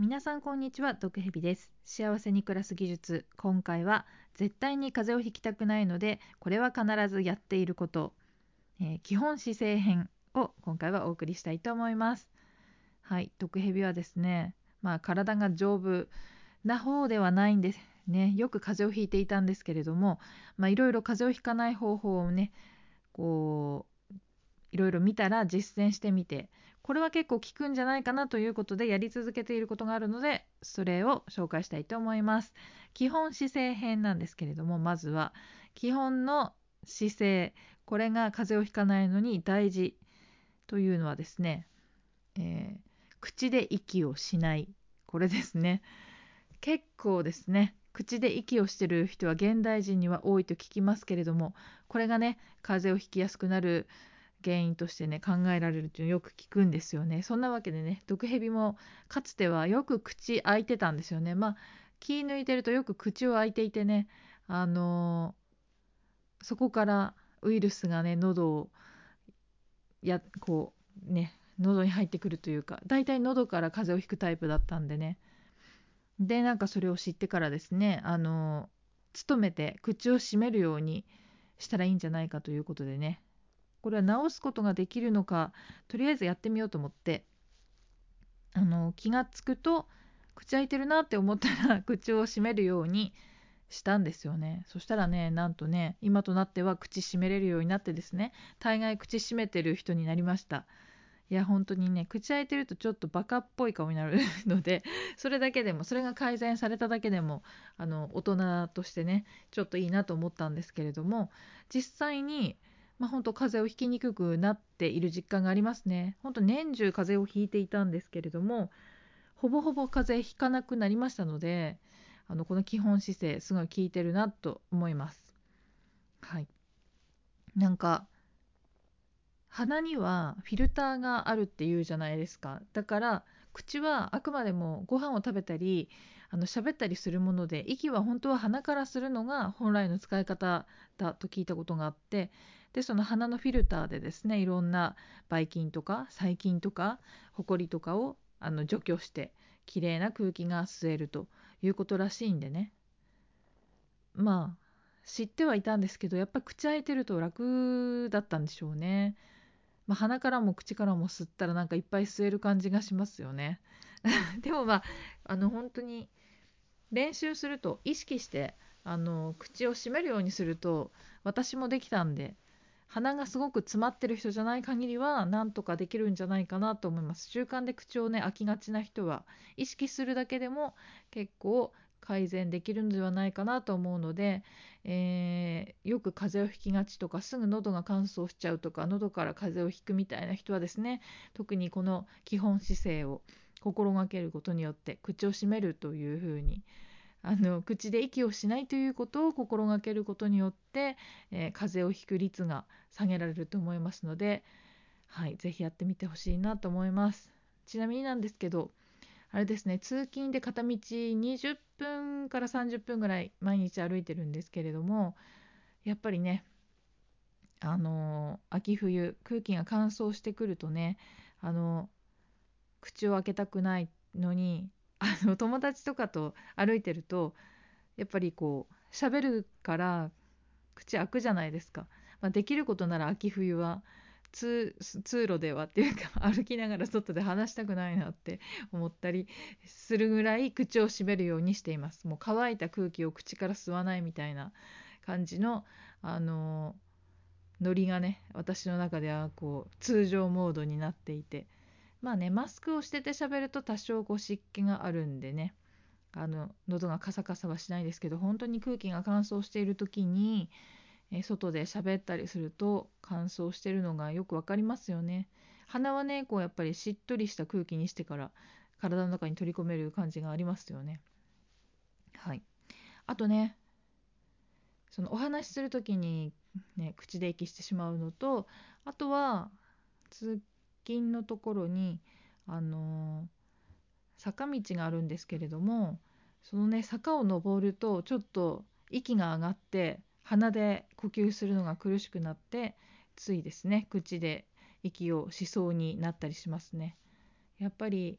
皆さんこんにちは毒蛇です。幸せに暮らす技術。今回は絶対に風邪をひきたくないのでこれは必ずやっていること、えー、基本姿勢編を今回はお送りしたいと思います。はい毒蛇はですねまあ体が丈夫な方ではないんですね。よく風邪をひいていたんですけれどもまあいろいろ風邪をひかない方法をねこういろいろ見たら実践してみてこれは結構効くんじゃないかなということでやり続けていることがあるのでそれを紹介したいと思います。基本姿勢編なんですけれどもまずは基本の姿勢これが風邪をひかないのに大事というのはですね、えー、口で息をしないこれですね。結構ですね口で息をしてる人は現代人には多いと聞きますけれどもこれがね風邪をひきやすくなる原因としてね考えられるっていうのよく聞くんですよね。そんなわけでね毒蛇もかつてはよく口開いてたんですよね。まあ気抜いてるとよく口を開いていてねあのー、そこからウイルスがね喉をやこうね喉に入ってくるというか大体喉から風邪をひくタイプだったんでね。でなんかそれを知ってからですねあのー、努めて口を閉めるようにしたらいいんじゃないかということでねこれは直すことができるのかとりあえずやってみようと思ってあの気がつくと口開いてるなって思ったら 口を閉めるようにしたんですよね。そしたらねなんとね今となっては口閉めれるようになってですね大概口閉めてる人になりました。いや本当にね口開いてるとちょっとバカっぽい顔になるので それだけでもそれが改善されただけでもあの大人としてねちょっといいなと思ったんですけれども実際にまあ、本当風邪をひきにくくなっている実感がありますね。本当年中風邪をひいていたんですけれどもほぼほぼ風邪ひかなくなりましたのであのこの基本姿勢すごい効いてるなと思います。はい。なんか鼻にはフィルターがあるっていうじゃないですか。だから口はあくまでもご飯を食べたりあの喋ったりするもので息は本当は鼻からするのが本来の使い方だと聞いたことがあってでその鼻のフィルターでですねいろんなばい菌とか細菌とかほこりとかをあの除去してきれいな空気が吸えるということらしいんでねまあ知ってはいたんですけどやっぱ口開いてると楽だったんでしょうね。まあ、鼻からも口からも吸ったらなんかいっぱい吸える感じがしますよね。でもまああの本当に練習すると意識してあの口を閉めるようにすると私もできたんで鼻がすごく詰まってる人じゃない限りはなんとかできるんじゃないかなと思います習慣で口をね開きがちな人は意識するだけでも結構改善できるのではないかなと思うので、えー、よく風邪をひきがちとかすぐ喉が乾燥しちゃうとか喉から風邪をひくみたいな人はですね特にこの基本姿勢を心がけることによって口を閉めるというふうにあの口で息をしないということを心がけることによって、えー、風邪をひく率が下げられると思いますので、はい、ぜひやってみてほしいなと思います。ちなみになんですけど、あれですね、通勤で片道20分から30分ぐらい毎日歩いてるんですけれども、やっぱりね、あの秋冬空気が乾燥してくるとねあの口を開けたくないのにあの友達とかと歩いてるとやっぱりこう喋るから口開くじゃないですか、まあ、できることなら秋冬は通路ではっていうか歩きながら外で話したくないなって思ったりするぐらい口を閉めるようにしています。もう乾いた空気を口から吸わないみたいな感じのあのノリがね私の中ではこう通常モードになっていて。まあねマスクをしてて喋ると多少こう湿気があるんでねあの喉がカサカサはしないですけど本当に空気が乾燥している時に、え外で喋ったりすると乾燥してるのがよく分かりますよね。鼻はねこうやっぱりしっとりした空気にしてから体の中に取り込める感じがありますよね。はい、あとねそのお話しする時に、ね、口で息してしまうのとあとは通近のところにあの坂道があるんですけれどもそのね坂を登るとちょっと息が上がって鼻で呼吸するのが苦しくなってついですね口で息をしそうになったりしますね。やっぱり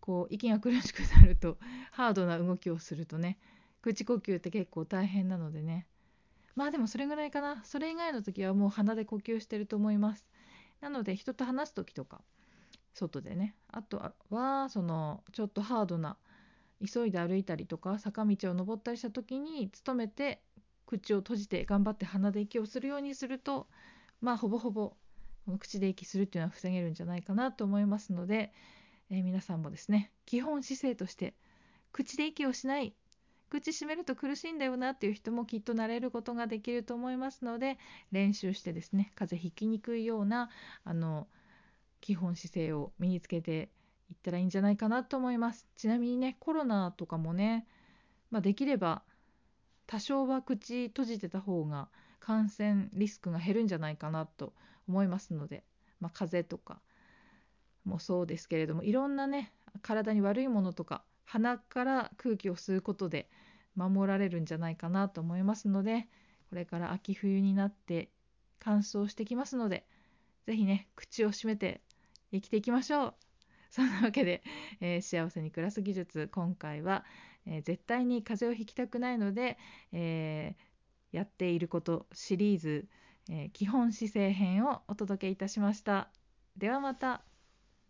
こう息が苦しくなるとハードな動きをするとね口呼吸って結構大変なのでね。まあでもそれぐらいかな。それ以外の時はもう鼻で呼吸してると思います。なので人と話す時とか外でね。あとはそのちょっとハードな急いで歩いたりとか坂道を登ったりした時に努めて口を閉じて頑張って鼻で息をするようにするとまあほぼほぼ口で息するっていうのは防げるんじゃないかなと思いますので、えー、皆さんもですね基本姿勢として口で息をしない口閉めると苦しいんだよなっていう人もきっと慣れることができると思いますので練習してですね風邪ひきにくいようなあの基本姿勢を身につけていったらいいんじゃないかなと思います。ちなみにねコロナとかもね、まあ、できれば多少は口閉じてた方が感染リスクが減るんじゃないかなと思いますので、まあ、風邪とかもそうですけれどもいろんなね体に悪いものとか鼻から空気を吸うことで守られるんじゃないかなと思いますのでこれから秋冬になって乾燥してきますので是非ね口を閉めて生きていきましょう。そんなわけで、えー、幸せに暮らす技術今回は、えー、絶対に風邪をひきたくないので、えー、やっていることシリーズ、え基本姿勢編をお届けいたしました。ではまた。